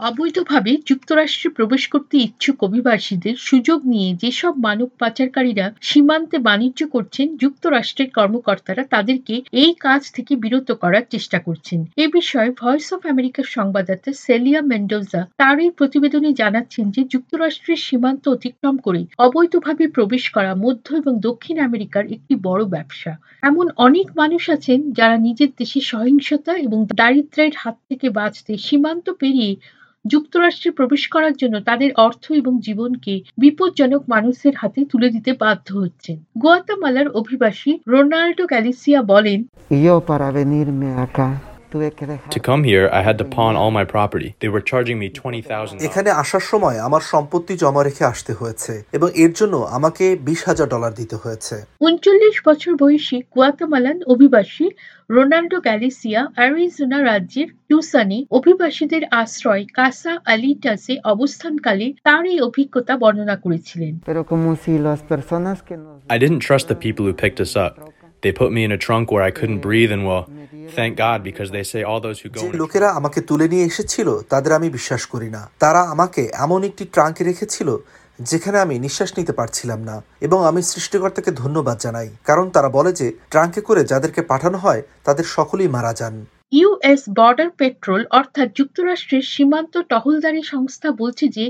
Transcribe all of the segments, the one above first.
অবৈধভাবে যুক্তরাষ্ট্রে প্রবেশ করতে ইচ্ছুক অভিবাসীদের সুযোগ নিয়ে যেসব মানব পাচারকারীরা সীমান্তে বাণিজ্য করছেন, যুক্তরাষ্ট্রের কর্মকর্তারা তাদেরকে এই কাজ থেকে বিরত করার চেষ্টা করছেন। এ বিষয়ে ভয়েস অফ আমেরিকার সংবাদদাতা সেলিয়া মেন্ডোজা তার এই প্রতিবেদনে জানাচ্ছেন যে যুক্তরাষ্ট্রের সীমান্ত অতিক্রম করে অবৈধভাবে প্রবেশ করা মধ্য এবং দক্ষিণ আমেরিকার একটি বড় ব্যবসা। এমন অনেক মানুষ আছেন যারা নিজের দেশে সহিংসতা এবং দারিদ্র্যের হাত থেকে বাঁচতে সীমান্ত পেরিয়ে যুক্তরাষ্ট্রে প্রবেশ করার জন্য তাদের অর্থ এবং জীবনকে বিপজ্জনক মানুষের হাতে তুলে দিতে বাধ্য হচ্ছেন গোয়াতামালার অভিবাসী রোনাল্ডো গ্যালিসিয়া বলেন. To come here, I had to pawn all my property. They were charging me $20,000. এখানে আসার সময় আমার সম্পত্তি জমা রেখে আসতে হয়েছে এবং এর জন্য আমাকে বিশ হাজার ডলার দিতে হয়েছে উনচল্লিশ বছর বয়সী গুয়াতামালান অভিবাসী রোনাল্ডো গ্যালিসিয়া অ্যারিজোনা রাজ্যের টুসানে অভিবাসীদের আশ্রয় কাসা আলিটাসে অবস্থানকালে তার এই অভিজ্ঞতা বর্ণনা করেছিলেন Pero como si las personas que nos... I didn't trust the people who picked us up. They put me in a trunk where I couldn't breathe, and well, thank God because they say all those who go যে লোকেরা আমাকে তুলে নিয়ে এসেছিল তাদের আমি বিশ্বাস করি না। তারা আমাকে এমন একটি ট্রাঙ্কে রেখেছিল যেখানে আমি নিঃশ্বাস নিতে পারছিলাম না এবং আমি সৃষ্টিকর্তাকে ধন্যবাদ জানাই কারণ তারা বলে যে ট্রাঙ্কে করে যাদেরকে পাঠানো হয় তাদের সকলেই মারা যান। ইউএস বর্ডার পেট্রোল অর্থাৎ যুক্তরাষ্ট্রের সীমান্ত টহলদারি সংস্থা বলছে যে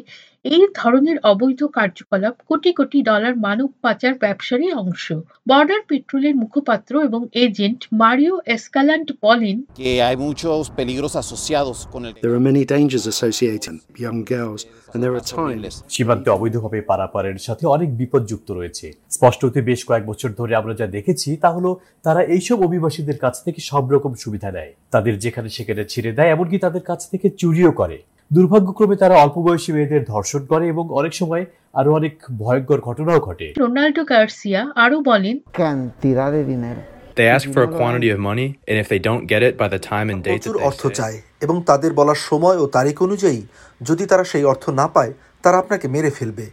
এই ধরনের অবৈধ কার্যকলাপ কোটি কোটি ডলার মানব পাচার ব্যবসারই অংশ। বর্ডার পেট্রোলের মুখপাত্র এবং এজেন্ট মারিও এসকালান্ট বলেন que hay muchos peligros asociados con el There are many dangers associated young girls, and there are times সীমান্তে অবৈধভাবে পারাপারের সাথে অনেক বিপদ যুক্ত রয়েছে। স্পষ্টতে বেশ কয়েক বছর ধরে আমরা যা দেখেছি তা হলো তারা এইসব অভিবাসীদের কাছ থেকে সব রকম সুবিধা নেয়। তাদের যেখানে সেখানে ছেড়ে দেয় এমনকি তাদের কাছ থেকে চুরিও করে। দুর্ভাগ্যক্রমে তারা অল্প বয়সী মেয়েদের ধর্ষণ করে এবং অনেক সময় আরও অনেক ভয়ঙ্কর ঘটনাও ঘটে। রোনাল্ডো গার্সিয়া আরও বলেন Cantidad de dinero. They ask for a quantity of money, and if they don't get it by the time and date that অর্থ they say, চায় এবং তাদের বলার সময় ও তারিখ অনুযায়ী যদি তারা সেই অর্থ না পায় তারা আপনাকে মেরে ফেলবে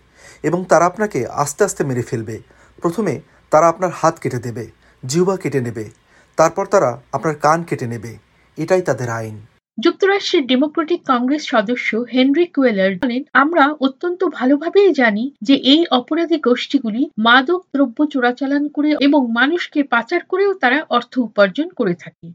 এবং তারা আপনাকে আস্তে আস্তে মেরে ফেলবে। প্রথমে তারা আপনার হাত কেটে দেবে জিহ্বা কেটে নেবে তারপর তারা আপনার কান কেটে নেবে। এটাই তাদের আইন। যুক্তরাষ্ট্রের ডেমোক্রেটিক কংগ্রেস সদস্য হেনরি কুয়েলার বলেন, আমরা অত্যন্ত ভালোভাবেই জানি যে এই অপরাধী গোষ্ঠীগুলি মাদক, দ্রব্য চোরাচালান করে এবং মানুষকে পাচার করেও তারা অর্থ উপার্জন করে থাকে।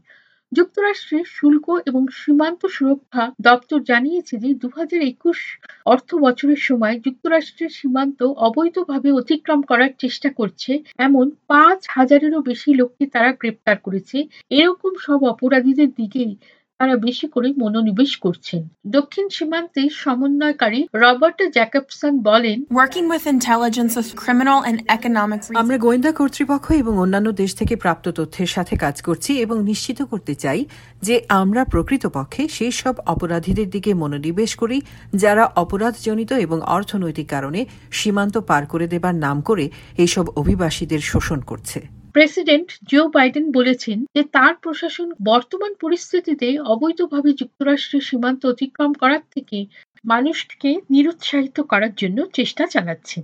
যুক্তরাষ্ট্রের শুল্ক এবং সীমান্ত সুরক্ষা দপ্তর জানিয়েছে যে দু হাজার একুশ অর্থ বছরের সময় যুক্তরাষ্ট্রের সীমান্ত অবৈধভাবে অতিক্রম করার চেষ্টা করছে, এমন পাঁচ হাজারেরও বেশি লোককে তারা গ্রেপ্তার করেছে। এরকম সব অপরাধীদের দিকেই তারা বেশি করে মনোনিবেশ করছেন দক্ষিণ সীমান্তে সমন্বয়কারী রবার্ট জ্যাকবসন বলেন working intelligence of criminal and economic reasons. আমরা গোয়েন্দা কর্তৃপক্ষ এবং অন্যান্য দেশ থেকে প্রাপ্ত তথ্যের সাথে কাজ করছি এবং নিশ্চিত করতে চাই যে আমরা প্রকৃতপক্ষে সেই সব অপরাধীদের দিকে মনোনিবেশ করি যারা অপরাধজনিত এবং অর্থনৈতিক কারণে সীমান্ত পার করে দেবার নাম করে এইসব অভিবাসীদের শোষণ করছে প্রেসিডেন্ট জো বাইডেন বলেছেন যে তার প্রশাসন বর্তমান পরিস্থিতিতে অবৈধভাবে যুক্তরাষ্ট্রের সীমান্ত অতিক্রম করার থেকে মানুষকে নিরুৎসাহিত করার জন্য চেষ্টা চালাচ্ছে।